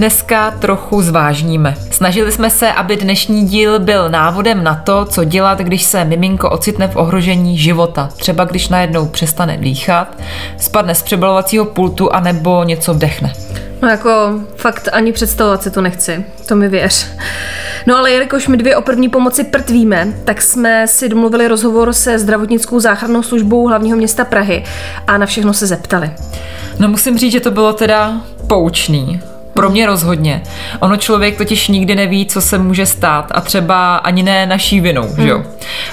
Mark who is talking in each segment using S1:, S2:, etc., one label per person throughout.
S1: Dneska trochu zvážníme. Snažili jsme se, aby dnešní díl byl návodem na to, co dělat, když se miminko ocitne v ohrožení života. Třeba když najednou přestane dýchat, spadne z přebalovacího pultu a nebo něco vdechne.
S2: No jako fakt ani představovat si to nechci, to mi věř. No ale jelikož my dvě o první pomoci prtvíme, tak jsme si domluvili rozhovor se zdravotnickou záchrannou službou hlavního města Prahy a na všechno se zeptali.
S1: No musím říct, že to bylo teda poučný. Pro mě rozhodně. Ono člověk totiž nikdy neví, co se může stát a třeba ani ne naší vinou, mm. že jo?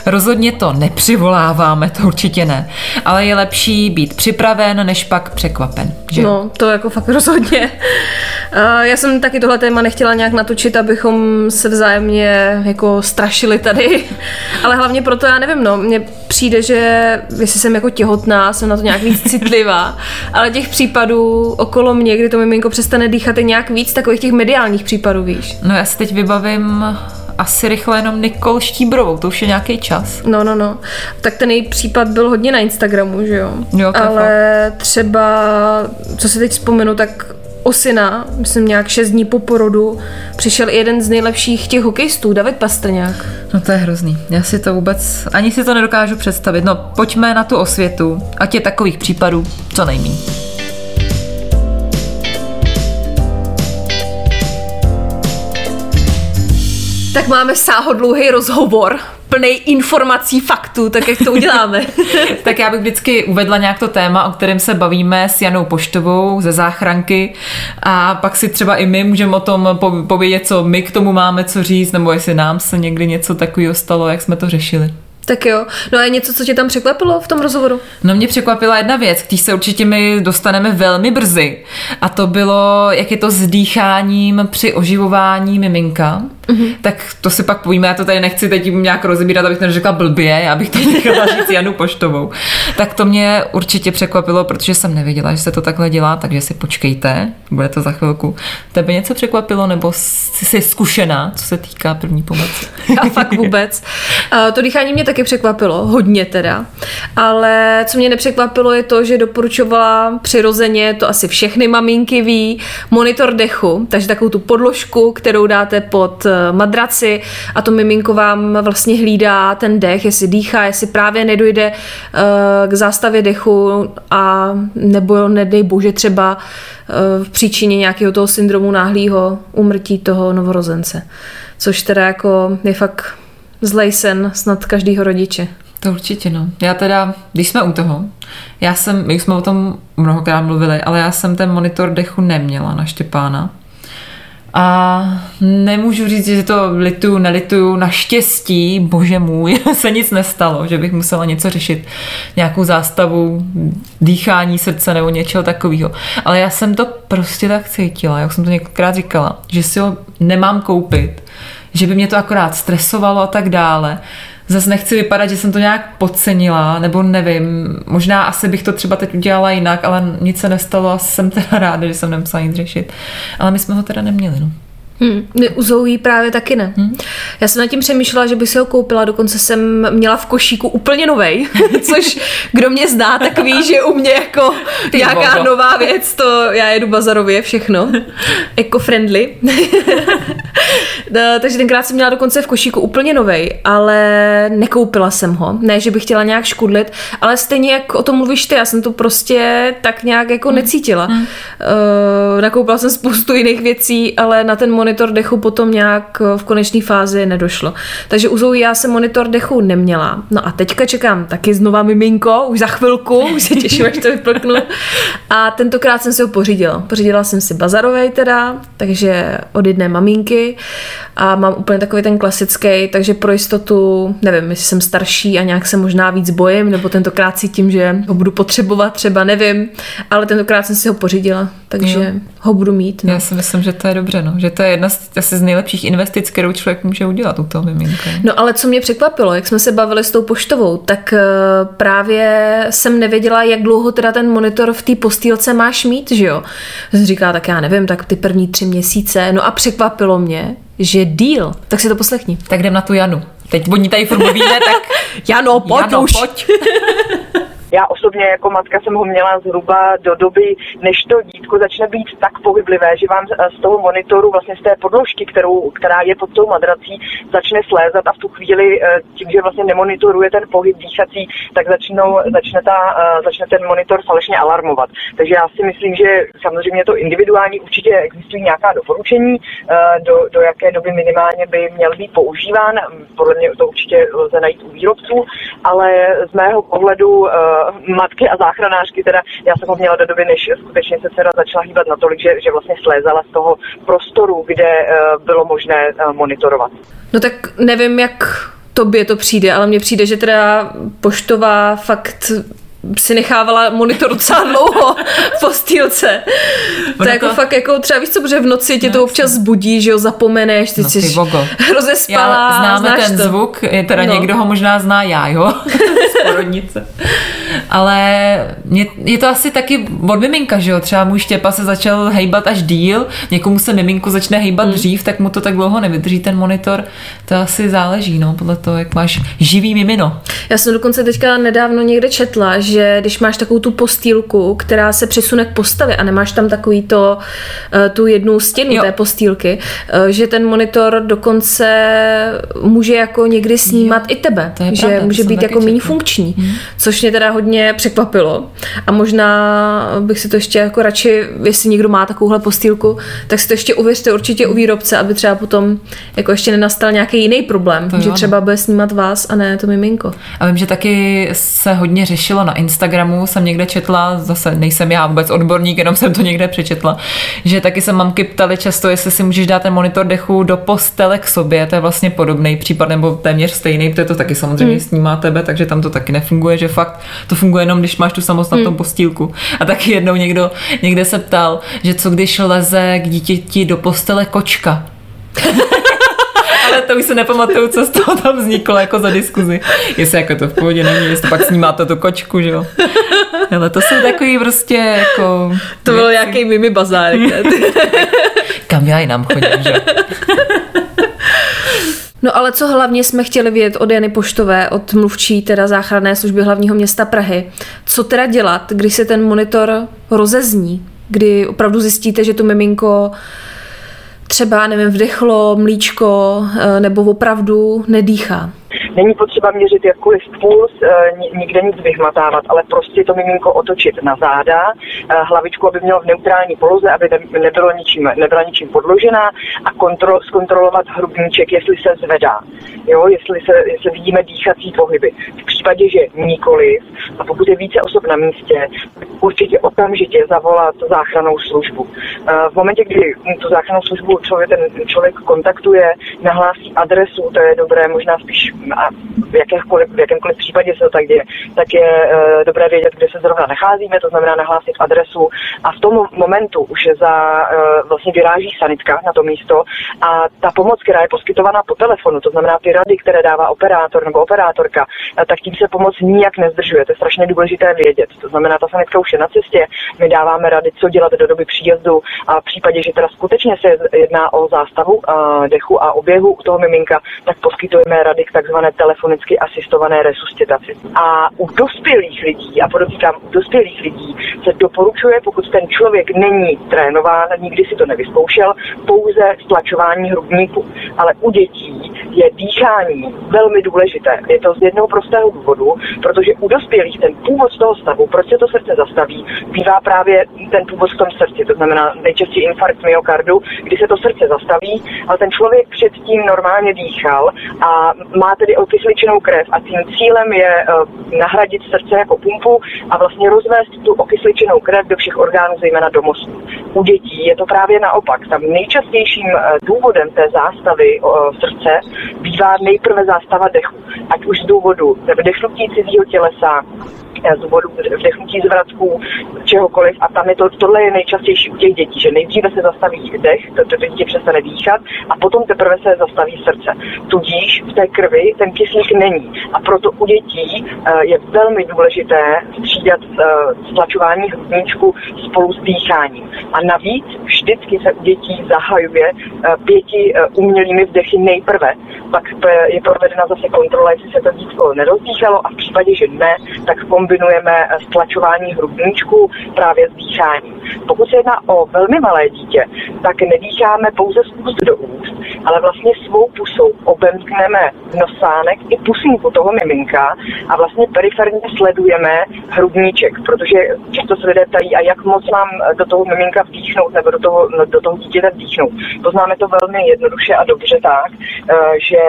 S1: Rozhodně to nepřivoláváme, to určitě ne. Ale je lepší být připraven, než pak překvapen, že
S2: No, to jako fakt rozhodně. Já jsem taky tohle téma nechtěla nějak natočit, abychom se vzájemně jako strašili tady. Ale hlavně proto, já nevím, no, mně přijde, že jestli jsem jako těhotná, jsem na to nějak víc citlivá, ale těch případů okolo mě, kdy to miminko přestane dýchat, je nějak víc takových těch mediálních případů, víš?
S1: No já si teď vybavím asi rychle jenom Nikol Štíbrovou, to už je nějaký čas.
S2: No, no, no. Tak ten její případ byl hodně na Instagramu, že jo?
S1: Jo,
S2: Ale fakt. třeba, co si teď vzpomenu, tak o syna, myslím nějak šest dní po porodu, přišel jeden z nejlepších těch hokejistů, David Pastrňák.
S1: No to je hrozný. Já si to vůbec, ani si to nedokážu představit. No pojďme na tu osvětu, ať je takových případů co nejméně.
S2: Tak máme sáhodlouhý rozhovor, plný informací, faktů, tak jak to uděláme?
S1: tak já bych vždycky uvedla nějak to téma, o kterém se bavíme s Janou Poštovou ze záchranky a pak si třeba i my můžeme o tom povědět, co my k tomu máme co říct, nebo jestli nám se někdy něco takového stalo, jak jsme to řešili.
S2: Tak jo. No a je něco, co tě tam překvapilo v tom rozhovoru?
S1: No mě překvapila jedna věc, když se určitě my dostaneme velmi brzy. A to bylo, jak je to s dýcháním při oživování miminka. Mm-hmm. Tak to si pak povíme, já to tady nechci teď nějak rozebírat, abych to neřekla blbě, já bych to nechala říct Janu Poštovou. Tak to mě určitě překvapilo, protože jsem nevěděla, že se to takhle dělá, takže si počkejte, bude to za chvilku. Tebe něco překvapilo, nebo jsi zkušená, co se týká první pomoci?
S2: A fakt vůbec. to dýchání mě taky překvapilo, hodně teda. Ale co mě nepřekvapilo je to, že doporučovala přirozeně, to asi všechny maminky ví, monitor dechu, takže takovou tu podložku, kterou dáte pod madraci a to miminko vám vlastně hlídá ten dech, jestli dýchá, jestli právě nedojde uh, k zástavě dechu a nebo nedej bože třeba uh, v příčině nějakého toho syndromu náhlého umrtí toho novorozence. Což teda jako je fakt zlej sen snad každýho rodiče.
S1: To určitě, no. Já teda, když jsme u toho, já jsem, my jsme o tom mnohokrát mluvili, ale já jsem ten monitor dechu neměla na Štěpána. A nemůžu říct, že to lituju, nelituju. Naštěstí, bože můj, se nic nestalo, že bych musela něco řešit, nějakou zástavu, dýchání srdce nebo něčeho takového. Ale já jsem to prostě tak cítila, jak jsem to několikrát říkala, že si ho nemám koupit, že by mě to akorát stresovalo a tak dále. Zase nechci vypadat, že jsem to nějak podcenila, nebo nevím, možná asi bych to třeba teď udělala jinak, ale nic se nestalo a jsem teda ráda, že jsem nemusela nic řešit. Ale my jsme ho teda neměli, no.
S2: Hmm, u Zoe právě taky ne. Hmm. Já jsem nad tím přemýšlela, že bych si ho koupila, dokonce jsem měla v košíku úplně novej, což kdo mě zná, tak ví, že u mě jako Ty nějaká boho. nová věc, to já jedu bazarově všechno, eco-friendly. takže tenkrát jsem měla dokonce v košíku úplně novej, ale nekoupila jsem ho. Ne, že bych chtěla nějak škudlit, ale stejně jak o tom mluvíš ty, já jsem to prostě tak nějak jako hmm. necítila. Hmm. Uh, nakoupila jsem spoustu jiných věcí, ale na ten monitor dechu potom nějak v konečné fázi nedošlo. Takže u Zoe já jsem monitor dechu neměla. No a teďka čekám taky znova miminko, už za chvilku, už se těším, až to vyplknu. A tentokrát jsem si ho pořídila. Pořídila jsem si bazarovej teda, takže od jedné maminky. a mám úplně takový ten klasický, takže pro jistotu, nevím, jestli jsem starší a nějak se možná víc bojím, nebo tentokrát cítím, že ho budu potřebovat, třeba nevím, ale tentokrát jsem si ho pořídila, takže jo. ho budu mít.
S1: No. Já si myslím, že to je dobře, no. že to je jedna z, asi z nejlepších investic, kterou člověk může udělat u toho miminka.
S2: No ale co mě překvapilo, jak jsme se bavili s tou poštovou, tak eh, právě jsem nevěděla, jak dlouho teda ten monitor v té postýlce máš mít, že jo. Jsem říkala, tak já nevím, tak ty první tři měsíce, no a překvapilo mě, že díl, tak si to poslechni.
S1: Tak jdem na tu Janu. Teď oni tady furt mluvíme, tak
S2: Jano, pojď Jano, už. Pojď.
S3: Já osobně jako matka jsem ho měla zhruba do doby, než to dítko začne být tak pohyblivé, že vám z toho monitoru, vlastně z té podložky, kterou, která je pod tou madrací, začne slézat a v tu chvíli eh, tím, že vlastně nemonitoruje ten pohyb dýchací, tak začnou, začne, ta, eh, začne ten monitor falešně alarmovat. Takže já si myslím, že samozřejmě to individuální určitě existují nějaká doporučení, eh, do, do jaké doby minimálně by měl být používán. Podle mě to určitě lze najít u výrobců, ale z mého pohledu matky a záchranářky, teda já jsem ho měla do doby, než skutečně se dcera začala hýbat natolik, že, že vlastně slézala z toho prostoru, kde uh, bylo možné uh, monitorovat.
S2: No tak nevím, jak tobě to přijde, ale mně přijde, že teda poštová fakt si nechávala monitor docela dlouho v postýlce. To je jako to... fakt jako třeba víš co, protože v noci tě no, to občas zbudí, že jo, zapomeneš, ty no, jsi rozespala.
S1: Já známe ten to. zvuk, je teda no. někdo ho možná zná já, jo, z porodnice. Ale mě, je to asi taky od miminka, že jo, třeba můj štěpa se začal hejbat až díl, někomu se miminku začne hejbat hmm. dřív, tak mu to tak dlouho nevydrží ten monitor, to asi záleží, no, podle toho, jak máš živý mimino.
S2: Já jsem dokonce teďka nedávno někde četla, že když máš takovou tu postýlku, která se přesune k postavě a nemáš tam takový to, eh, tu jednu stěnu jo. té postýlky, eh, že ten monitor dokonce může jako někdy snímat jo, i tebe, že pravda, může být jako méně funkční, hmm. což mě teda hodně překvapilo a možná bych si to ještě jako radši, jestli někdo má takovouhle postýlku, tak si to ještě uvěřte určitě u výrobce, aby třeba potom jako ještě nenastal nějaký jiný problém, to že jo, třeba bude snímat vás a ne to miminko.
S1: A vím, že taky se hodně řešilo na Instagramu, jsem někde četla, zase nejsem já vůbec odborník, jenom jsem to někde přečetla, že taky se mamky ptali často, jestli si můžeš dát ten monitor dechu do postele k sobě, to je vlastně podobný případ, nebo téměř stejný, protože to taky samozřejmě hmm. snímá tebe, takže tam to taky nefunguje, že fakt to funguje jenom, když máš tu samostatnou hmm. postýlku. A taky jednou někdo někde se ptal, že co když leze k dítěti do postele kočka. ale to už se nepamatuju, co z toho tam vzniklo jako za diskuzi. Jestli jako to v pohodě není, jestli pak snímáte tu kočku, že jo. Ale to jsou takový prostě jako...
S2: To byl nějaký mimi bazárek.
S1: Kam já jinam chodím, že
S2: No ale co hlavně jsme chtěli vědět od Jany Poštové, od mluvčí teda záchranné služby hlavního města Prahy. Co teda dělat, když se ten monitor rozezní, kdy opravdu zjistíte, že to miminko třeba, nevím, vdechlo mlíčko eh, nebo opravdu nedýchá?
S3: Není potřeba měřit jakkoliv puls, eh, nikde nic vyhmatávat, ale prostě to miminko otočit na záda, eh, hlavičku, aby mělo v neutrální poloze, aby nebylo ničím, nebyla ničím podložená a kontrol, zkontrolovat hrubníček, jestli se zvedá, jo, jestli, se, jestli vidíme dýchací pohyby. V případě, že nikoliv, a pokud je více osob na místě, určitě okamžitě zavolat záchranou službu. Eh, v momentě, kdy tu záchranou službu člověk, ten člověk kontaktuje, nahlásí adresu, to je dobré, možná spíš v, v jakémkoliv případě se to tak děje, tak je e, dobré vědět, kde se zrovna nacházíme, to znamená nahlásit adresu a v tom momentu už je za, e, vlastně vyráží sanitka na to místo a ta pomoc, která je poskytovaná po telefonu, to znamená ty rady, které dává operátor nebo operátorka, e, tak tím se pomoc nijak nezdržuje. To je strašně důležité vědět. To znamená, ta sanitka už je na cestě, my dáváme rady, co dělat do doby příjezdu a v případě, že teda skutečně se jedná o zástavu e, dechu a oběhu u toho miminka, tak poskytujeme rady k takzvané telefonicky asistované resuscitaci. A u dospělých lidí, a podotýkám, u dospělých lidí se doporučuje, pokud ten člověk není trénován, nikdy si to nevyzkoušel, pouze stlačování hrudníku. Ale u dětí je dýchání velmi důležité. Je to z jednoho prostého důvodu, protože u dospělých ten původ toho stavu, proč se to srdce zastaví, bývá právě ten původ v tom srdci, to znamená nejčastěji infarkt myokardu, kdy se to srdce zastaví, ale ten člověk předtím normálně dýchal a má tedy okysličenou krev a tím cílem je uh, nahradit srdce jako pumpu a vlastně rozvést tu okysličenou krev do všech orgánů, zejména do mozku. U dětí je to právě naopak. Tam nejčastějším uh, důvodem té zástavy uh, srdce bývá nejprve zástava dechu, ať už z důvodu vdechnutí cizího tělesa, z důvodu vdechnutí z vratků, čehokoliv. A tam je to, tohle je nejčastější u těch dětí, že nejdříve se zastaví dech, to, to dítě přestane dýchat a potom teprve se zastaví srdce. Tudíž v té krvi ten kyslík není. A proto u dětí uh, je velmi důležité střídat uh, stlačování hrudníčku spolu s dýcháním. A navíc vždycky se u dětí zahajuje uh, pěti umělými vdechy nejprve. Pak je provedena zase kontrola, jestli se to dítko nerozdýchalo a v případě, že ne, tak kombinujeme stlačování hrudníčku právě s dýcháním. Pokud se jedná o velmi malé dítě, tak nedýcháme pouze z úst do úst, ale vlastně svou pusou obemkneme nosánek i pusinku toho miminka a vlastně periferně sledujeme hrudníček, protože často se lidé ptají, a jak moc mám do toho miminka vdýchnout nebo do toho, do toho dítěte vdýchnout. Poznáme to velmi jednoduše a dobře tak, eh, že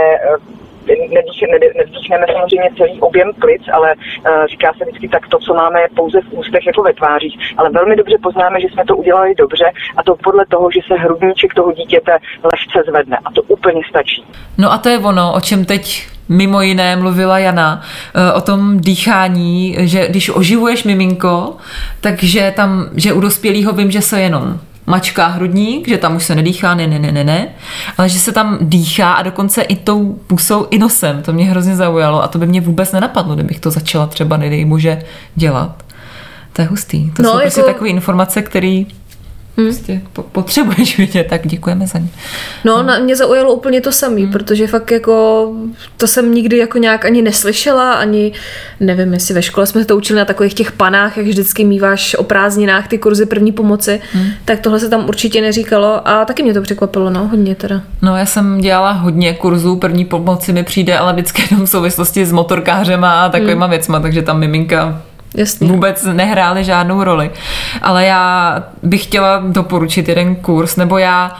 S3: nedýchneme samozřejmě celý objem plic, ale uh, říká se vždycky tak to, co máme pouze v ústech jako ve tvářích. Ale velmi dobře poznáme, že jsme to udělali dobře a to podle toho, že se hrudníček toho dítěte lehce zvedne a to úplně stačí.
S1: No a to je ono, o čem teď mimo jiné mluvila Jana eh, o tom dýchání, že když oživuješ miminko, takže tam, že u dospělého vím, že se jenom mačká hrudník, že tam už se nedýchá, ne, ne, ne, ne, ne, ale že se tam dýchá a dokonce i tou pusou, i nosem. To mě hrozně zaujalo a to by mě vůbec nenapadlo, kdybych to začala třeba, nedej muže, dělat. To je hustý. To no, jsou prostě jako... prostě takové informace, které hmm. prostě potřebuješ vědět, tak děkujeme za ně.
S2: No, no. Na mě zaujalo úplně to samé, hmm. protože fakt jako to jsem nikdy jako nějak ani neslyšela, ani nevím, jestli ve škole jsme to učili na takových těch panách, jak vždycky míváš o prázdninách ty kurzy první pomoci, hmm. tak tohle se tam určitě neříkalo a taky mě to překvapilo, no, hodně teda.
S1: No, já jsem dělala hodně kurzů první pomoci mi přijde, ale vždycky jenom v souvislosti s motorkářema a takovýma hmm. věcma, takže tam miminka Jasně. vůbec nehrály žádnou roli. Ale já bych chtěla doporučit jeden kurz, nebo já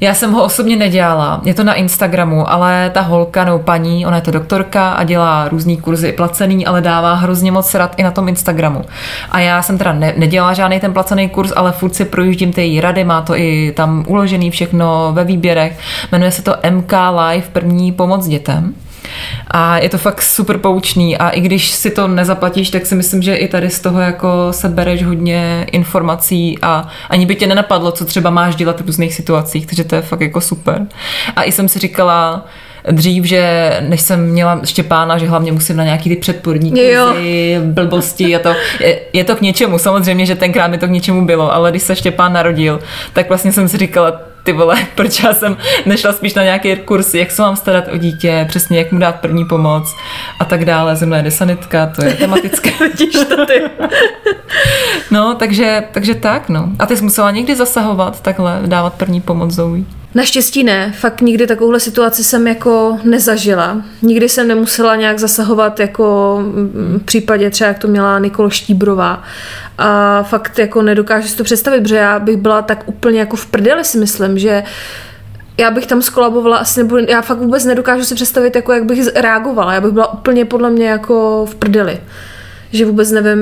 S1: já jsem ho osobně nedělala, je to na Instagramu, ale ta holka nebo paní, ona je to doktorka a dělá různý kurzy placený, ale dává hrozně moc rad i na tom Instagramu. A já jsem teda ne, nedělala žádný ten placený kurz, ale furt si projíždím ty její rady, má to i tam uložený všechno ve výběrech. Jmenuje se to MK Live první pomoc dětem. A je to fakt super poučný a i když si to nezaplatíš, tak si myslím, že i tady z toho jako se bereš hodně informací a ani by tě nenapadlo, co třeba máš dělat v různých situacích, takže to je fakt jako super. A i jsem si říkala, dřív, že než jsem měla Štěpána, že hlavně musím na nějaký ty předporní kurzy, blbosti a to. Je, je, to k něčemu, samozřejmě, že tenkrát mi to k něčemu bylo, ale když se Štěpán narodil, tak vlastně jsem si říkala, ty vole, proč já jsem nešla spíš na nějaký kurz, jak se mám starat o dítě, přesně jak mu dát první pomoc a tak dále. Zemlé desanitka, to je tematické. to ty. no, takže, takže tak, no. A ty jsi musela někdy zasahovat takhle, dávat první pomoc Zoe?
S2: Naštěstí ne, fakt nikdy takovouhle situaci jsem jako nezažila. Nikdy jsem nemusela nějak zasahovat jako v případě třeba, jak to měla Nikolo Štíbrová. A fakt jako nedokážu si to představit, protože já bych byla tak úplně jako v prdeli si myslím, že já bych tam skolabovala asi, nebo já fakt vůbec nedokážu si představit, jako jak bych reagovala. Já bych byla úplně podle mě jako v prdeli. Že vůbec nevím,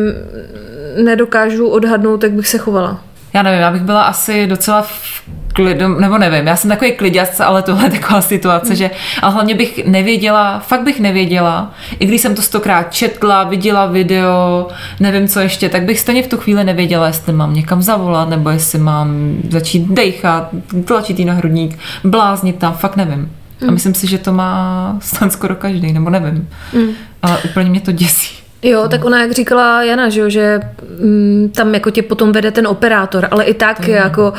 S2: nedokážu odhadnout, jak bych se chovala
S1: já nevím, já bych byla asi docela v klidu, nebo nevím, já jsem takový kliděc, ale tohle je taková situace, mm. že ale hlavně bych nevěděla, fakt bych nevěděla, i když jsem to stokrát četla, viděla video, nevím co ještě, tak bych stejně v tu chvíli nevěděla, jestli mám někam zavolat, nebo jestli mám začít dejchat, tlačit na hrudník, bláznit tam, fakt nevím. Mm. A myslím si, že to má stan skoro každý, nebo nevím. Mm. Ale úplně mě to děsí.
S2: Jo, tak ona, jak říkala Jana, že, že mm, tam jako tě potom vede ten operátor, ale i tak, to jako,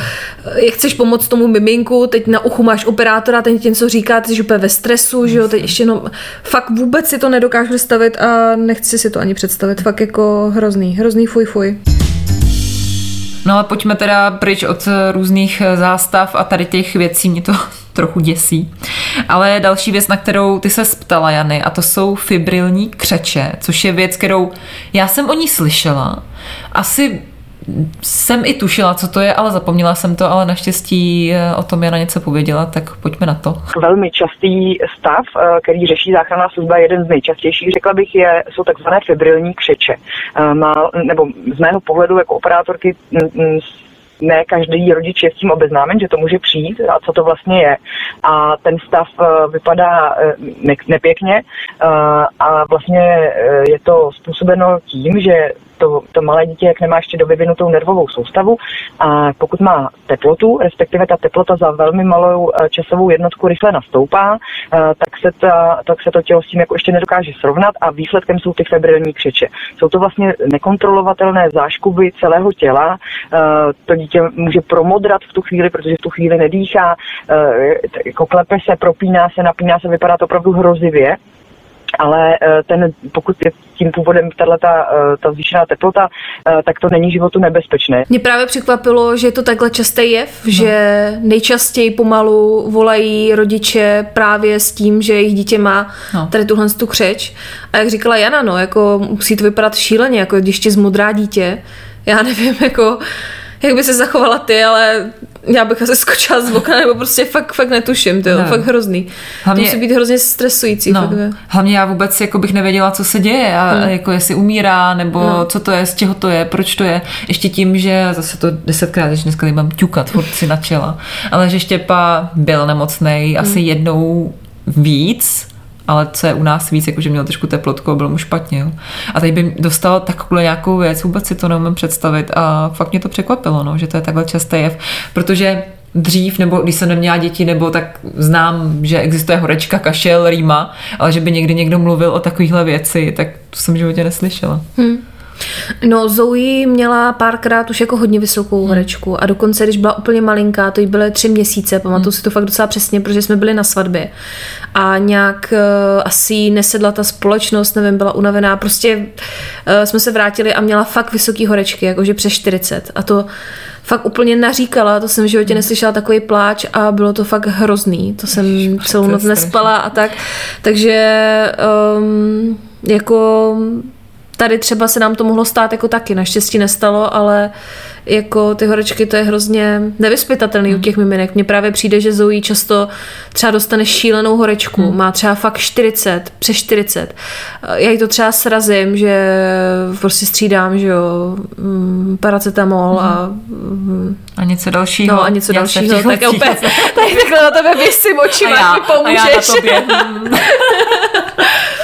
S2: jak chceš pomoct tomu miminku, teď na uchu máš operátora, ten ti něco říká, ty jsi úplně ve stresu, že jo, teď ještě no, fakt vůbec si to nedokážu představit a nechci si to ani představit, fakt jako hrozný, hrozný fuj fuj.
S1: No ale pojďme teda pryč od různých zástav a tady těch věcí, mě to trochu děsí. Ale další věc, na kterou ty se ptala, Jany, a to jsou fibrilní křeče, což je věc, kterou já jsem o ní slyšela. Asi jsem i tušila, co to je, ale zapomněla jsem to, ale naštěstí eh, o tom Jana něco pověděla, tak pojďme na to.
S3: Velmi častý stav, eh, který řeší záchranná služba, jeden z nejčastějších, řekla bych, je, jsou takzvané fibrilní křeče. Eh, má, nebo z mého pohledu jako operátorky ne každý rodič je s tím obeznámen, že to může přijít a co to vlastně je. A ten stav vypadá nepěkně a vlastně je to způsobeno tím, že to, to malé dítě, jak nemá ještě dovyvinutou nervovou soustavu, a pokud má teplotu, respektive ta teplota za velmi malou eh, časovou jednotku rychle nastoupá, eh, tak se, ta, tak se to tělo s tím jako ještě nedokáže srovnat a výsledkem jsou ty febrilní křeče. Jsou to vlastně nekontrolovatelné záškuby celého těla. Eh, to dítě může promodrat v tu chvíli, protože v tu chvíli nedýchá, jako klepe se, propíná se, napíná se, vypadá to opravdu hrozivě ale eh, ten, pokud je tím původem tato, ta, eh, ta zvýšená teplota, eh, tak to není životu nebezpečné.
S2: Mě právě překvapilo, že je to takhle častý jev, no. že nejčastěji pomalu volají rodiče právě s tím, že jejich dítě má no. tady tuhle tu křeč. A jak říkala Jana, no, jako musí to vypadat šíleně, jako když ti zmodrá dítě. Já nevím, jako jak by se zachovala ty, ale já bych asi skočila z okna, nebo prostě fakt, fakt netuším, to je fakt hrozný. Hlavně, to musí být hrozně stresující.
S1: No,
S2: fakt,
S1: hlavně já vůbec jako bych nevěděla, co se děje, a hmm. jako jestli umírá, nebo no. co to je, z čeho to je, proč to je. Ještě tím, že zase to desetkrát, když dneska mám ťukat furt si na čela, ale že Štěpa byl nemocný hmm. asi jednou víc, ale co je u nás víc, jakože měl trošku teplotku a bylo mu špatně. Jo. A teď by dostal takovou nějakou věc, vůbec si to neumím představit a fakt mě to překvapilo, no, že to je takhle častý jev, protože dřív, nebo když jsem neměla děti, nebo tak znám, že existuje horečka, kašel, rýma, ale že by někdy někdo mluvil o takovéhle věci, tak to jsem v životě neslyšela. Hmm.
S2: No, Zoe měla párkrát už jako hodně vysokou hmm. horečku a dokonce, když byla úplně malinká, to jí byly tři měsíce, pamatuju hmm. si to fakt docela přesně, protože jsme byli na svatbě a nějak uh, asi nesedla ta společnost, nevím, byla unavená, prostě uh, jsme se vrátili a měla fakt vysoký horečky, jakože přes 40 a to fakt úplně naříkala, to jsem v životě hmm. neslyšela takový pláč a bylo to fakt hrozný, to jsem celou noc nespala a tak, takže um, jako tady třeba se nám to mohlo stát jako taky, naštěstí nestalo, ale jako ty horečky to je hrozně nevyspytatelný mm. u těch miminek. Mně právě přijde, že Zoe často třeba dostane šílenou horečku, mm. má třeba fakt 40, přes 40. Já jí to třeba srazím, že prostě střídám, že jo, mm, paracetamol mm. a...
S1: A něco dalšího.
S2: No a něco dalšího, tak je úplně, tady takhle na tebe vysím očima, a já, pomůžeš. A já na tobě.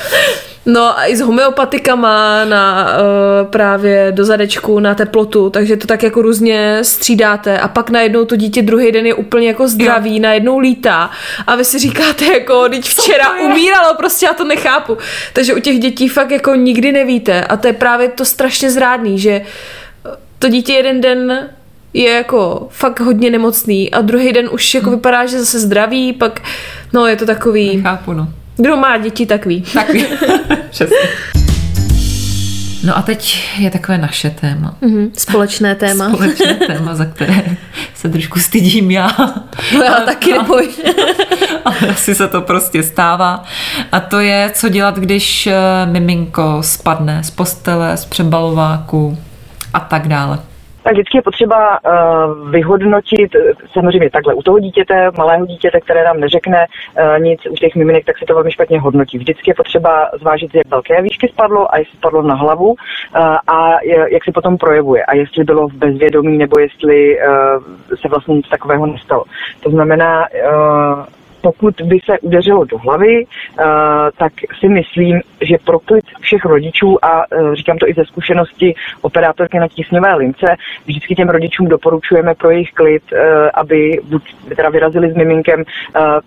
S2: No a i s homeopatikama na uh, právě do zadečku na teplotu, takže to tak jako různě střídáte a pak najednou to dítě druhý den je úplně jako zdravý, jo. najednou lítá a vy si říkáte jako, teď včera umíralo, prostě já to nechápu. Takže u těch dětí fakt jako nikdy nevíte a to je právě to strašně zrádný, že to dítě jeden den je jako fakt hodně nemocný a druhý den už jako hmm. vypadá, že zase zdraví, pak no je to takový...
S1: Nechápu, no.
S2: Kdo má děti, tak ví.
S1: Tak ví. No a teď je takové naše téma.
S2: Mm-hmm. Společné téma.
S1: Společné téma, za které se trošku stydím já.
S2: No já ale, taky neboj.
S1: ale asi se to prostě stává. A to je, co dělat, když eh, miminko spadne z postele, z přebalováku a tak dále.
S3: Tak vždycky je potřeba uh, vyhodnotit, samozřejmě takhle u toho dítěte, malého dítěte, které nám neřekne uh, nic, u těch miminek, tak se to velmi špatně hodnotí. Vždycky je potřeba zvážit, jak velké výšky spadlo a jestli spadlo na hlavu uh, a jak se potom projevuje a jestli bylo v bezvědomí nebo jestli se vlastně nic takového nestalo. To znamená, pokud by se udeřilo do hlavy, uh, tak si myslím, že pro klid všech rodičů a uh, říkám to i ze zkušenosti operátorky na tísňové lince, vždycky těm rodičům doporučujeme pro jejich klid, uh, aby buď teda vyrazili s miminkem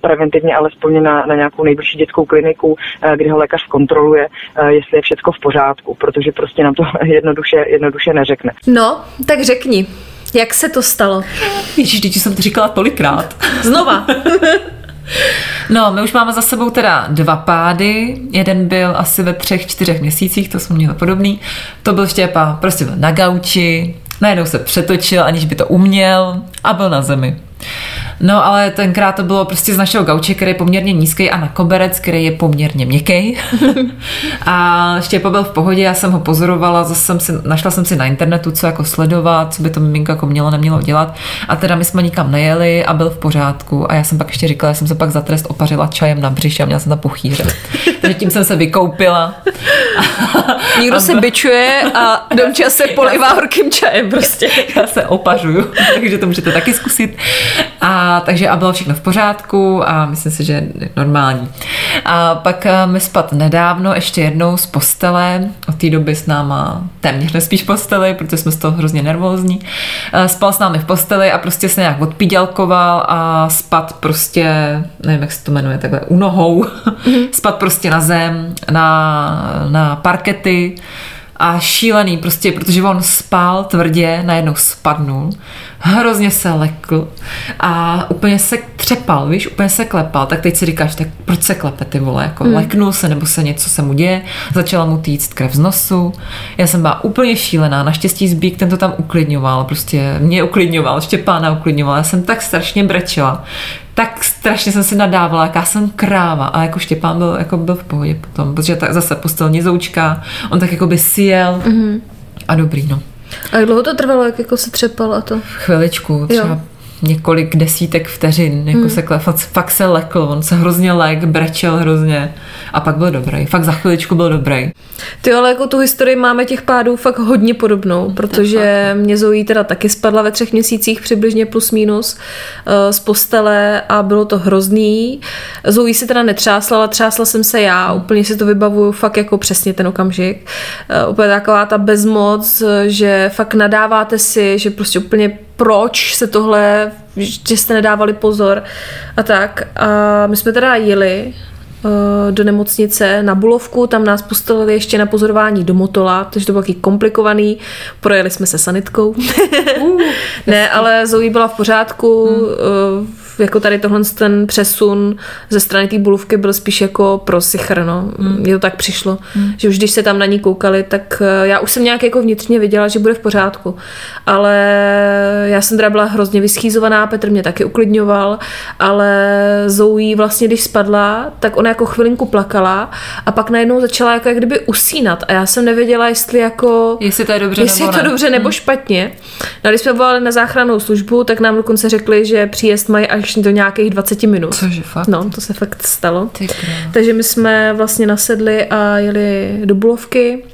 S3: preventivně alespoň na, na nějakou nejbližší dětskou kliniku, kde ho lékař kontroluje, jestli je všechno v pořádku, protože prostě nám to jednoduše, jednoduše neřekne.
S2: No, tak řekni, jak se to stalo?
S1: Ježíš, teď jsem to říkala tolikrát.
S2: Znova.
S1: No, my už máme za sebou teda dva pády. Jeden byl asi ve třech, čtyřech měsících, to jsme měli podobný. To byl Štěpa, prostě byl na gauči, najednou se přetočil, aniž by to uměl a byl na zemi. No ale tenkrát to bylo prostě z našeho gauče, který je poměrně nízký a na koberec, který je poměrně měkký. a Štěpa byl v pohodě, já jsem ho pozorovala, zase jsem si, našla jsem si na internetu, co jako sledovat, co by to miminko jako mělo, nemělo dělat. A teda my jsme nikam nejeli a byl v pořádku. A já jsem pak ještě říkala, že jsem se pak za trest opařila čajem na břiše a měla jsem tam puchýře. Takže tím jsem se vykoupila.
S2: Někdo se byčuje a Domča se polivá horkým čajem prostě.
S1: Já se opařuju, takže to můžete taky zkusit. A takže a bylo všechno v pořádku a myslím si, že je normální. A pak eh, mi spad nedávno ještě jednou z postele. Od té doby s náma téměř nespíš posteli, protože jsme z toho hrozně nervózní. Eh, Spal s námi v posteli a prostě se nějak odpídělkoval a spad prostě, nevím, jak se to jmenuje, takhle u nohou. spad prostě na zem, na, na parkety a šílený prostě, protože on spal tvrdě, najednou spadnul, hrozně se lekl a úplně se třepal, víš, úplně se klepal, tak teď si říkáš, tak proč se klepe ty vole, jako mm. leknul se, nebo se něco se mu děje, začala mu týct krev z nosu, já jsem byla úplně šílená, naštěstí Zbík ten to tam uklidňoval, prostě mě uklidňoval, Štěpána uklidňoval, já jsem tak strašně brečela, tak strašně jsem si nadávala, jaká jsem kráva. A jako Štěpán byl, jako byl v pohodě potom, protože tak zase postel nizoučka, on tak jako by sjel mm-hmm. a dobrý, no.
S2: A jak dlouho to trvalo, jak jako se třepal a to?
S1: Chviličku, třeba jo několik desítek vteřin, jako hmm. se klef, fakt se lekl, on se hrozně lek, brečel hrozně a pak byl dobrý, fakt za chviličku byl dobrý.
S2: Ty ale jako tu historii máme těch pádů fakt hodně podobnou, protože mě Zoe teda taky spadla ve třech měsících přibližně plus minus uh, z postele a bylo to hrozný. Zoe si teda netřásla, ale třásla jsem se já, úplně si to vybavuju fakt jako přesně ten okamžik. Uh, úplně taková ta bezmoc, že fakt nadáváte si, že prostě úplně proč se tohle, že jste nedávali pozor a tak. A my jsme teda jeli eh, do nemocnice na Bulovku, tam nás postavili ještě na pozorování do Motola, takže to bylo taky komplikovaný, projeli jsme se sanitkou. Uh, ne, ale Zoe byla v pořádku, hmm eh, jako tady tohle ten přesun ze strany té bulovky byl spíš jako pro sichr, no. Mm. Mně to tak přišlo, mm. že už když se tam na ní koukali, tak eh, já už jsem nějak jako vnitřně viděla, že bude v pořádku. Ale já jsem teda byla hrozně vyschýzovaná, Petr mě taky uklidňoval, ale Zoe vlastně, když spadla, tak ona jako chvilinku plakala a pak najednou začala jako jak kdyby usínat a já jsem nevěděla, jestli jako...
S1: Jestli to je dobře
S2: jestli
S1: nebo
S2: je to
S1: ne.
S2: dobře nebo mm. špatně. No když jsme volali na záchrannou službu, tak nám dokonce řekli, že příjezd mají až až do nějakých 20 minut.
S1: Cože fakt?
S2: No, to se fakt stalo. Takže my jsme vlastně nasedli a jeli do Bulovky.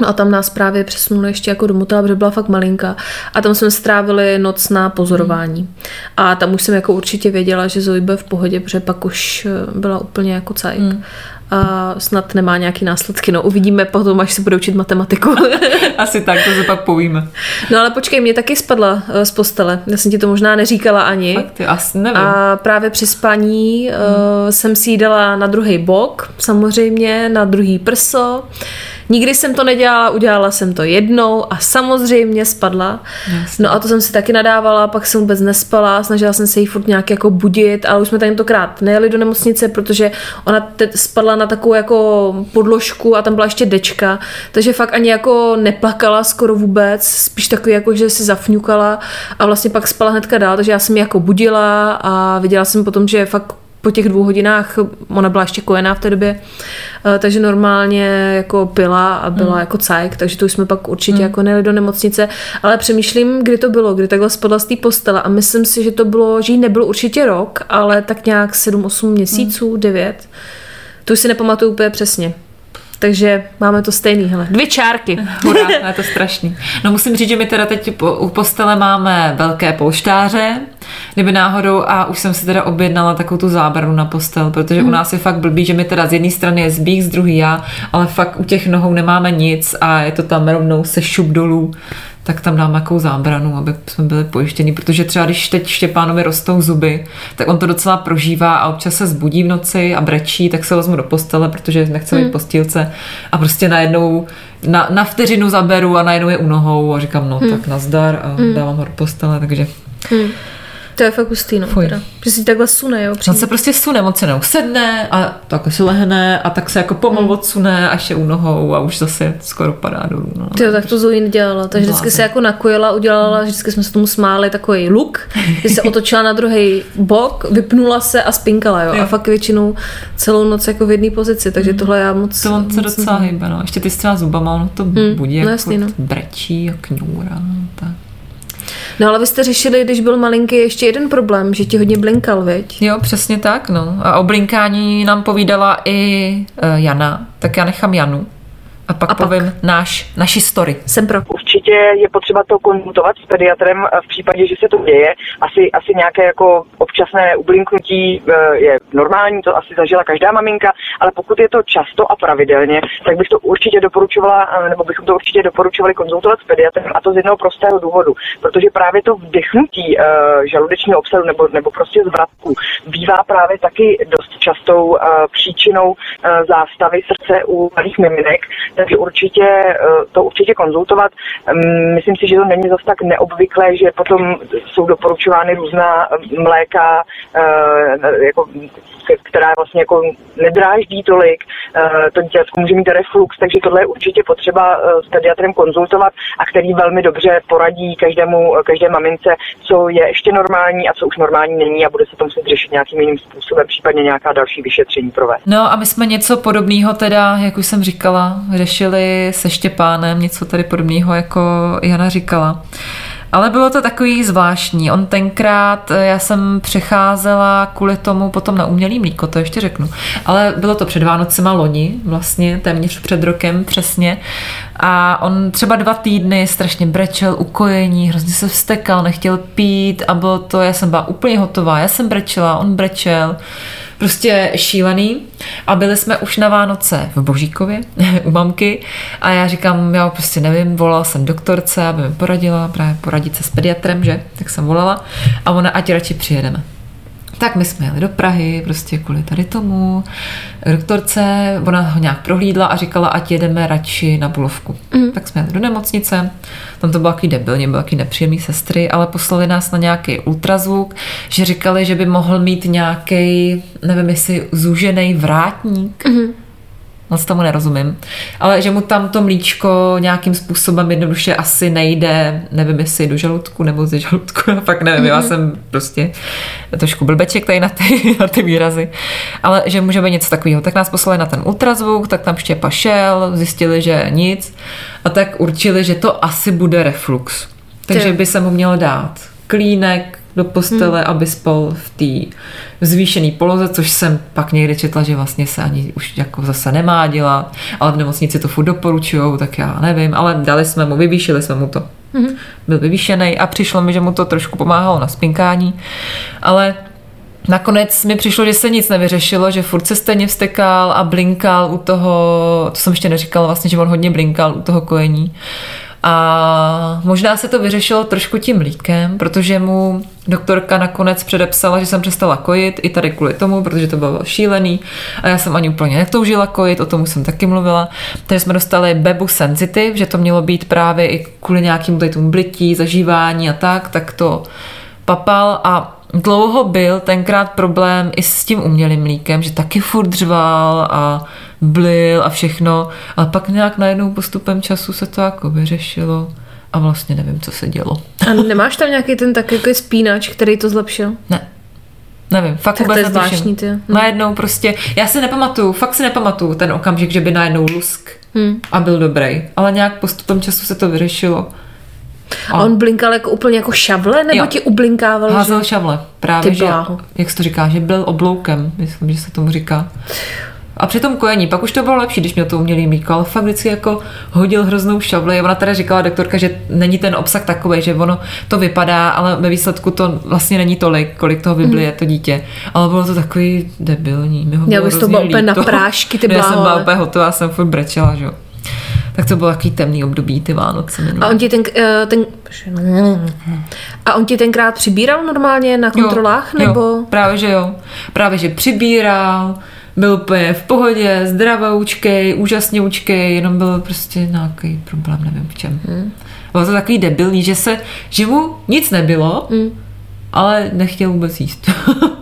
S2: No a tam nás právě přesunuli ještě jako do motela, protože byla fakt malinká. A tam jsme strávili noc na pozorování. Hmm. A tam už jsem jako určitě věděla, že Zoe bude v pohodě, protože pak už eh, byla úplně jako cajk. Hmm a snad nemá nějaký následky. No, uvidíme potom, až se bude učit matematiku.
S1: Asi tak, to se pak povíme.
S2: No ale počkej, mě taky spadla uh, z postele. Já jsem ti to možná neříkala ani.
S1: Fakt, ty asi nevím.
S2: A právě při spaní uh, jsem si dala na druhý bok, samozřejmě, na druhý prso. Nikdy jsem to nedělala, udělala jsem to jednou a samozřejmě spadla. Jasně. No a to jsem si taky nadávala, pak jsem vůbec nespala, snažila jsem se jí furt nějak jako budit, ale už jsme tentokrát nejeli do nemocnice, protože ona te- spadla na takovou jako podložku a tam byla ještě dečka, takže fakt ani jako neplakala skoro vůbec, spíš takový jako, že si zafňukala a vlastně pak spala hnedka dál, takže já jsem ji jako budila a viděla jsem potom, že fakt po těch dvou hodinách, ona byla ještě kojená v té době, eh, takže normálně jako pila a byla mm. jako cajk, takže to už jsme pak určitě mm. jako nejeli do nemocnice, ale přemýšlím, kdy to bylo, kdy takhle spadla z té postele a myslím si, že to bylo, že jí nebyl určitě rok, ale tak nějak 7-8 měsíců, mm. 9. To už si nepamatuju úplně přesně. Takže máme to stejný, hele. Dvě čárky.
S1: Hurá, je to strašný. No musím říct, že my teda teď u postele máme velké polštáře, kdyby náhodou a už jsem si teda objednala takovou tu zábranu na postel, protože mm. u nás je fakt blbý, že my teda z jedné strany je zbík, z druhé já, ale fakt u těch nohou nemáme nic a je to tam rovnou se šup dolů tak tam dám jakou zábranu, aby jsme byli pojištěni, protože třeba když teď Štěpánovi rostou zuby, tak on to docela prožívá a občas se zbudí v noci a brečí, tak se vezmu do postele, protože nechce být hmm. postílce a prostě najednou na, na vteřinu zaberu a najednou je u nohou a říkám, no hmm. tak nazdar a hmm. dávám ho do postele, takže... Hmm.
S2: To je fakt hustý, no.
S1: Fuj.
S2: Teda. Že si takhle sune, jo.
S1: On
S2: Přímo.
S1: se prostě sune, on se neusedne a tak si lehne a tak se jako pomalu odsune až je u nohou a už zase skoro padá dolů. No.
S2: Ty tak to Zoe nedělala, takže vždycky
S1: Blázen.
S2: se jako nakojila, udělala, vždycky jsme se tomu smáli takový luk, že se otočila na druhý bok, vypnula se a spinkala, jo. A
S1: Jo.
S2: fakt většinou celou noc jako v jedné pozici, takže tohle já moc...
S1: To on se docela hejbe, no. Ještě ty s třeba zubama, ono to budí,
S2: no
S1: jak
S2: jasný, no.
S1: brečí a kňůra. no, Tak.
S2: No ale vy jste řešili, když byl malinký, ještě jeden problém, že ti hodně blinkal, viď?
S1: Jo, přesně tak, no. A o blinkání nám povídala i uh, Jana, tak já nechám Janu. A pak
S2: A pak?
S1: povím náš, naši story.
S2: Jsem pro.
S3: Určitě je potřeba to konzultovat s pediatrem eh, v případě, že se to děje. Asi, asi nějaké jako občasné ublinknutí eh, je normální, to asi zažila každá maminka, ale pokud je to často a pravidelně, tak bych to určitě doporučovala, eh, nebo bychom to určitě doporučovali konzultovat s pediatrem a to z jednoho prostého důvodu, protože právě to vdechnutí žaludečního obsahu nebo, nebo prostě zvratku bývá právě taky dost častou příčinou zástavy srdce u malých miminek, takže určitě eh, to určitě konzultovat. Mm, Myslím si, že to není zase tak neobvyklé, že potom jsou doporučovány různá eh, mléka, eh, jako, která vlastně jako nedráždí tolik, to děcko může mít reflux, takže tohle je určitě potřeba s pediatrem konzultovat a který velmi dobře poradí každému, každé mamince, co je ještě normální a co už normální není a bude se to muset řešit nějakým jiným způsobem, případně nějaká další vyšetření provést.
S1: No a my jsme něco podobného teda, jak už jsem říkala, řešili se Štěpánem, něco tady podobného, jako Jana říkala. Ale bylo to takový zvláštní. On tenkrát, eh, já jsem přecházela kvůli tomu potom na umělý mlíko, to ještě řeknu. Ale bylo to před Vánocema loni, vlastně téměř před rokem přesně. A on třeba dva týdny strašně brečel, ukojení, hrozně se vstekal, nechtěl pít a bylo to, já jsem byla úplně hotová, já jsem brečela, on brečel prostě šílený. A byli jsme už na Vánoce v Božíkově u mamky a já říkám, já prostě nevím, volala jsem doktorce, aby mi poradila, právě poradit se s pediatrem, že? Tak jsem volala a ona, ať radši přijedeme. Tak my jsme jeli do Prahy, prostě kvůli tady tomu. Doktorce, ona ho nějak prohlídla a říkala, ať jedeme radši na Bulovku. Mm. Tak jsme jeli do nemocnice, tam to bylo takový debilně, bylo takový nepříjemný sestry, ale poslali nás na nějaký ultrazvuk, že říkali, že by mohl mít nějaký, nevím jestli zúžený vrátník. Mm. Moc tomu nerozumím. Ale že mu tam to mlíčko nějakým způsobem jednoduše asi nejde, nevím jestli do žaludku nebo ze žaludku, já fakt nevím, mm-hmm. já jsem prostě trošku blbeček tady na ty, na ty výrazy, ale že může být něco takového. Tak nás poslali na ten ultrazvuk, tak tam Štěpa šel, zjistili, že nic a tak určili, že to asi bude reflux. Takže by se mu mělo dát klínek do postele, hmm. aby spal v té zvýšené poloze, což jsem pak někdy četla, že vlastně se ani už jako zase nemá dělat, ale v nemocnici to furt doporučujou, tak já nevím, ale dali jsme mu, vyvýšili jsme mu to. Hmm. Byl vyvýšený a přišlo mi, že mu to trošku pomáhalo na spinkání, ale Nakonec mi přišlo, že se nic nevyřešilo, že furt se stejně vstekal a blinkal u toho, to jsem ještě neříkala vlastně, že on hodně blinkal u toho kojení. A možná se to vyřešilo trošku tím mlíkem, protože mu doktorka nakonec předepsala, že jsem přestala kojit, i tady kvůli tomu, protože to bylo šílený a já jsem ani úplně netoužila kojit, o tom jsem taky mluvila. Takže jsme dostali Bebu Sensitive, že to mělo být právě i kvůli nějakému tady tomu blití, zažívání a tak, tak to papal a dlouho byl tenkrát problém i s tím umělým mlíkem, že taky furt a blil a všechno, ale pak nějak najednou postupem času se to jako vyřešilo a vlastně nevím, co se dělo.
S2: A nemáš tam nějaký ten tak jako spínač, který to zlepšil?
S1: Ne. Nevím, fakt
S2: Tak to je zvláštní, ty. Hm.
S1: Najednou prostě, já si nepamatuju, fakt si nepamatuju ten okamžik, že by najednou lusk
S2: Hmm.
S1: a byl dobrý, ale nějak postupem času se to vyřešilo.
S2: A on blinkal jako úplně jako šavle, nebo
S1: Jo.
S2: ti ublinkával?
S1: Házel
S2: že...
S1: šavle, právě,
S2: Ty
S1: že, jak se to říká, že byl obloukem, myslím, že se tomu říká. A při tom kojení, pak už to bylo lepší, když měl to umělý mlíko, ale fakt vždycky jako hodil hroznou šavli. Ona teda říkala doktorka, že není ten obsah takový, že ono to vypadá, ale ve výsledku to vlastně není tolik, kolik toho vyblije to dítě. Ale bylo to takový debilní. Mi ho
S2: Mhm. Já
S1: bylo
S2: bys to byla úplně na prášky, ty
S1: Já jsem byla úplně hotová, jsem furt brečela, že jo. Tak to bylo takový temný období, ty Vánoce. minulý.
S2: A on ti ten, eh, ten... A on ti tenkrát přibíral normálně na kontrolách,
S1: jo,
S2: nebo...
S1: Jo, právě, že jo. Právě, že přibíral, byl úplně v pohodě, zdravoučkej, úžasně učkej, jenom byl prostě nějaký problém, nevím v čem. Hmm. Bylo to takový debilní, že se, že mu nic nebylo, hmm. ale nechtěl vůbec jíst.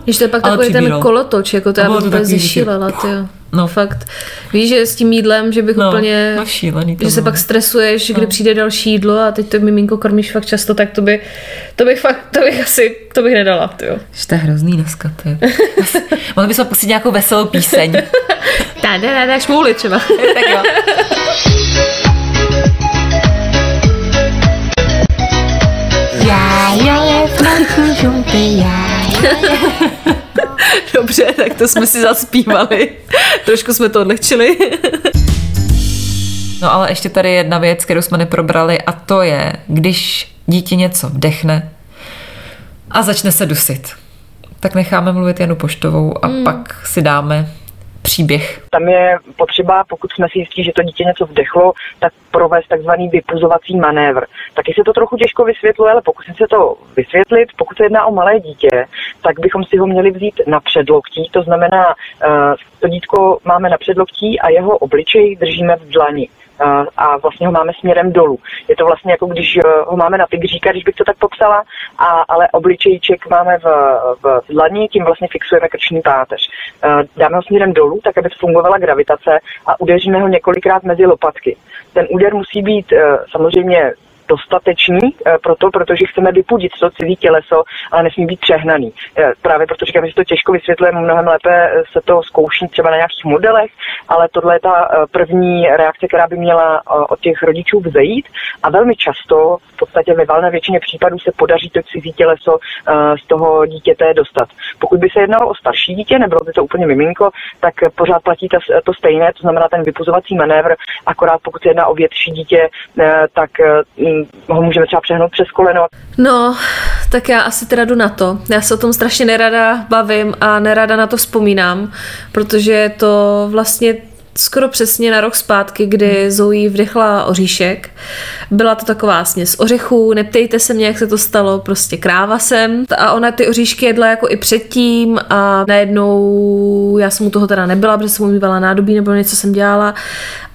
S2: Když to je pak takový ten kolotoč, jako to já bych
S1: to
S2: úplně zešílela, ty jo.
S1: No.
S2: Fakt. Víš, že s tím jídlem, že bych
S1: No,
S2: úplně...
S1: no šílený to
S2: že se
S1: bylo.
S2: pak stresuješ, kdy
S1: No.
S2: přijde další jídlo a teď to miminko krmíš fakt často, tak to by, to bych fakt, to bych asi, to bych nedala, ty jo.
S1: Že to je hrozný dneska, ty. Mohli bychom pustit nějakou veselou píseň.
S2: Ta, da, da, da, šmouli třeba.
S1: tak jo.
S4: Já, já je flaky žlutý, já.
S2: Dobře, tak to jsme si zaspívali. Trošku jsme to odlehčili.
S1: No ale ještě tady jedna věc, kterou jsme neprobrali a to je, když dítě něco vdechne a začne se dusit, tak necháme mluvit Janu Poštovou a hmm. pak si dáme příběh.
S3: Tam je potřeba, pokud jsme si jistí, že to dítě něco vdechlo, tak provést takzvaný vypuzovací manévr. Taky se to trochu těžko vysvětluje, ale pokusím se to vysvětlit. Pokud se jedná o malé dítě, tak bychom si ho měli vzít na předloktí, to znamená, eh, to dítko máme na předloktí a jeho obličej držíme v dlani a vlastně ho máme směrem dolů. Je to vlastně jako když eh, ho máme na tygříka, když bych to tak popsala, a, ale obličejček máme v, v dlani, tím vlastně fixujeme krční páteř. Eh, Dáme ho směrem dolů, tak aby fungovala gravitace a udeříme ho několikrát mezi lopatky. Ten úder musí být eh, samozřejmě dostatečný eh, proto, protože chceme vypudit to cizí těleso, ale nesmí být přehnaný. Eh, Právě proto říkám, že to těžko vysvětlujeme, mnohem lépe eh, se to zkouší třeba na nějakých modelech, ale tohle je ta první reakce, která by měla od těch rodičů vzejít a velmi často, v podstatě ve valné většině případů se podaří to cizí těleso z toho dítěte dostat. Pokud by se jednalo o starší dítě, nebylo by to úplně miminko, tak pořád platí to stejné, to znamená ten vypuzovací manévr, akorát pokud se jedná o větší dítě, tak ho můžeme třeba přehnout přes koleno.
S2: No, tak já asi teda jdu na to. Já se o tom strašně nerada bavím a nerada na to vzpomínám, protože to vlastně skoro přesně na rok zpátky, kdy Zoe vdechla oříšek. Byla to taková směs ořechů, neptejte se mě, jak se to stalo, prostě kráva jsem. A ona ty oříšky jedla jako i předtím a najednou já jsem u toho teda nebyla, protože jsem umývala nádobí nebo něco jsem dělala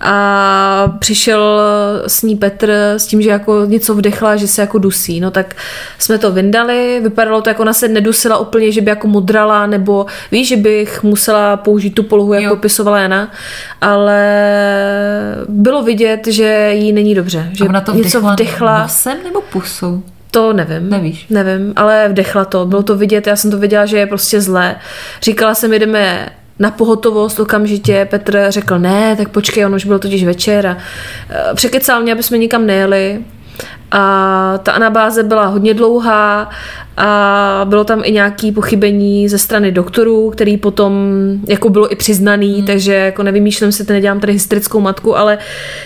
S2: a přišel s ní Petr s tím, že jako něco vdechla, že se jako dusí. No tak jsme to vyndali, vypadalo to jako ona se nedusila úplně, že by jako mudrala, nebo víš, že bych musela použít tu polohu, jako
S1: Jo.
S2: popisovala Jana, ale bylo vidět, že jí není dobře, že
S1: A ona to
S2: něco
S1: vdechla, nosem nebo pusou?
S2: To nevím.
S1: Nevíš?
S2: Nevím, ale vdechla to. Bylo to vidět, já jsem to viděla, že je prostě zlé. Říkala jsem, jdeme na pohotovost okamžitě. Petr řekl, ne, tak počkej, on už byl totiž večer a eh, překecal mě, aby jsme nikam nejeli. A ta anabáze byla hodně dlouhá a bylo tam i nějaké pochybení ze strany doktorů, který potom jako bylo i přiznaný, hmm. takže jako nevymýšlím si, to nedělám tady hysterickou matku, ale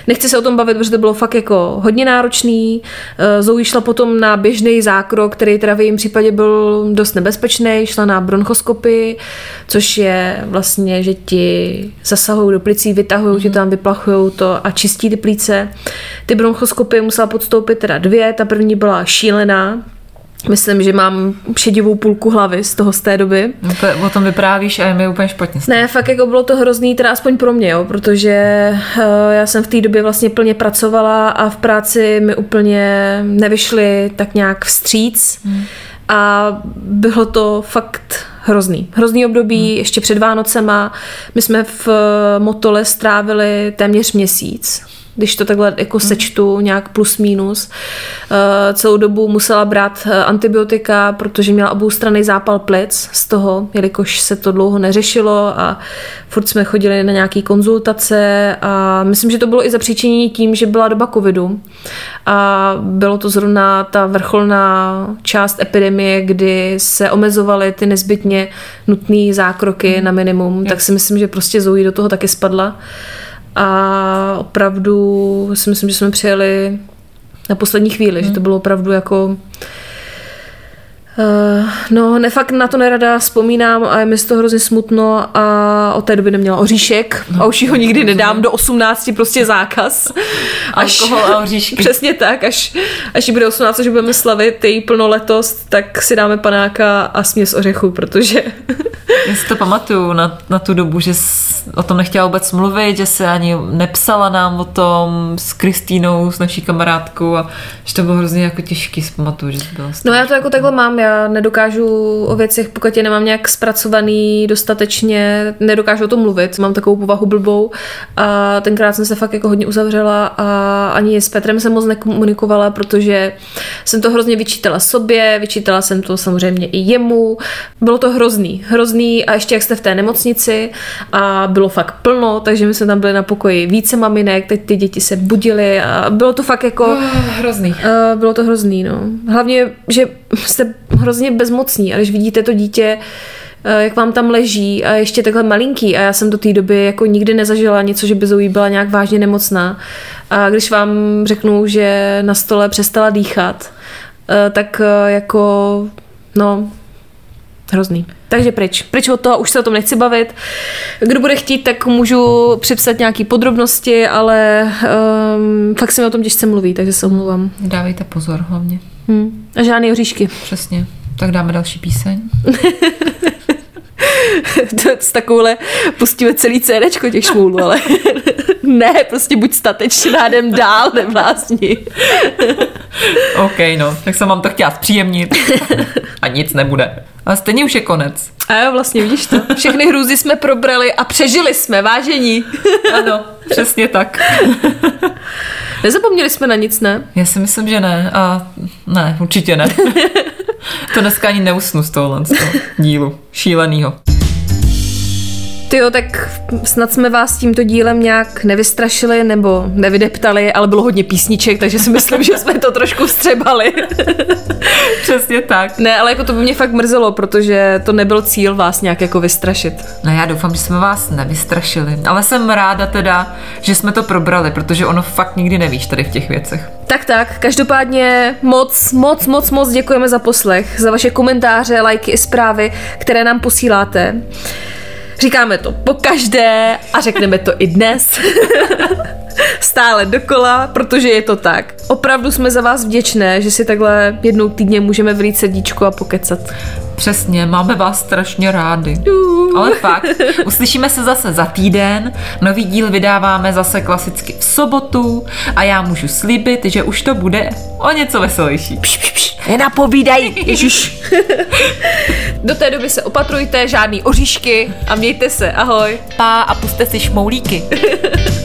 S2: nechci se o tom bavit, protože to bylo fakt jako hodně náročný. Eh, Zoe šla potom na běžný zákrok, který teda v jejím případě byl dost nebezpečný, šla na bronchoskopy, což je vlastně, že ti zasahují do plicí, vytahují ti tam, vyplachují to a čistí ty plíce. Ty bronchoskopy musela podstoupit teda dvě, ta první byla šílená, Myslím, že mám šedivou půlku hlavy z toho z té doby.
S1: No to, o tom vyprávíš a je mi úplně špatně.
S2: Ne, fakt jako bylo to hrozný, teda aspoň pro mě, jo, protože uh, já jsem v té době vlastně plně pracovala a v práci mi úplně nevyšly tak nějak vstříc hmm. a bylo to fakt hrozný. Hrozný období, hmm. ještě před Vánocema. My jsme v eh, Motole strávili téměř měsíc když to takhle jako sečtu nějak plus minus. Uh, celou dobu musela brát eh, antibiotika, protože měla oboustranný zápal plic z toho, jelikož se to dlouho neřešilo a furt jsme chodili na nějaký konzultace a myslím, že to bylo i zapříčinění tím, že byla doba covidu a bylo to zrovna ta vrcholná část epidemie, kdy se omezovaly ty nezbytně nutné zákroky na minimum, tak si myslím, že prostě Zoe do toho taky spadla a opravdu si myslím, že jsme přijeli na poslední chvíli, hmm. že to bylo opravdu jako Uh, no, ne, fakt na to nerada vzpomínám a je mi z toho hrozně smutno a od té doby neměla oříšek no, a už ji ho nikdy nedám do 18, prostě zákaz.
S1: Alkohol a oříšky.
S2: Přesně tak, až, až bude 18, že budeme slavit její plnoletost, tak si dáme panáka a směs ořechu, protože
S1: Já si to pamatuju na, na tu dobu, že jsi o tom nechtěla vůbec mluvit, že se ani nepsala nám o tom s Kristýnou, s naší kamarádkou a že to bylo hrozně jako těžký, si pamatuju, že jsi byla
S2: No já to jako takhle mám, já nedokážu o věcech, pokud je nemám nějak zpracovaný dostatečně, nedokážu o tom mluvit, mám takovou povahu blbou a tenkrát jsem se fakt jako hodně uzavřela a ani s Petrem jsem moc nekomunikovala, protože jsem to hrozně vyčítala sobě, vyčítala jsem to samozřejmě i jemu. Bylo to hrozný, hrozný a ještě jak jste v té nemocnici a bylo fakt plno, takže my jsme tam byli na pokoji více maminek, teď ty děti se budily a bylo to fakt jako...
S1: Oh, hrozný.
S2: Uh, bylo to hrozný, no. Hlavně, že jste hrozně bezmocní a když vidíte to dítě, uh, jak vám tam leží a ještě takhle malinký a já jsem do té doby jako nikdy nezažila něco, že by Zoe byla nějak vážně nemocná a když vám řeknu, že na stole přestala dýchat, uh, tak uh, jako no hrozný. Takže pryč. Pryč od toho, už se o tom nechci bavit. Kdo bude chtít, tak můžu připsat nějaké podrobnosti, ale um, fakt se mi o tom těžce mluví, takže se omluvám.
S1: Dávejte pozor hlavně.
S2: Hmm. A žádný oříšky.
S1: Přesně. Tak dáme další píseň.
S2: to s takovouhle pustíme celý CDčko těch šmoulů, ale ne, prostě buď statečně jdem dál, neblázni.
S1: OK, no, tak jsem vám to chtěla zpříjemnit a nic nebude. Ale stejně už je konec.
S2: A jo, vlastně vidíš to. Všechny hrůzy jsme probrali a přežili jsme, vážení.
S1: Ano, přesně tak.
S2: Nezapomněli jsme na nic, ne?
S1: Já si myslím, že ne. A ne, určitě ne. to dneska ani neusnu z tohohle z toho dílu. Šílenýho.
S2: Tyjo, tak snad jsme vás tímto dílem nějak nevystrašili nebo nevydeptali, ale bylo hodně písniček, takže si myslím, že jsme to trošku vstřebali.
S1: Přesně tak.
S2: Ne, ale jako to by mě fakt mrzelo, protože to nebyl cíl vás nějak jako vystrašit.
S1: No já doufám, že jsme vás nevystrašili, ale jsem ráda teda, že jsme to probrali, protože ono fakt nikdy nevíš tady v těch věcech.
S2: Tak tak, každopádně moc, moc, moc, moc děkujeme za poslech, za vaše komentáře, lajky i zprávy, které nám posíláte. Říkáme to po každé a řekneme to i dnes. Stále dokola, protože je to tak. Opravdu jsme za vás vděčné, že si takhle jednou týdně můžeme vlít srdíčko a pokecat.
S1: Přesně, máme vás strašně rádi. Ale fakt, uslyšíme se zase za týden, nový díl vydáváme zase klasicky v sobotu a já můžu slíbit, že už to bude o něco veselější.
S2: Pš, pš, pš, nenapovídej, ježiš. Do té doby se opatrujte, žádný oříšky a mějte se, ahoj.
S1: Pa a puste si šmoulíky.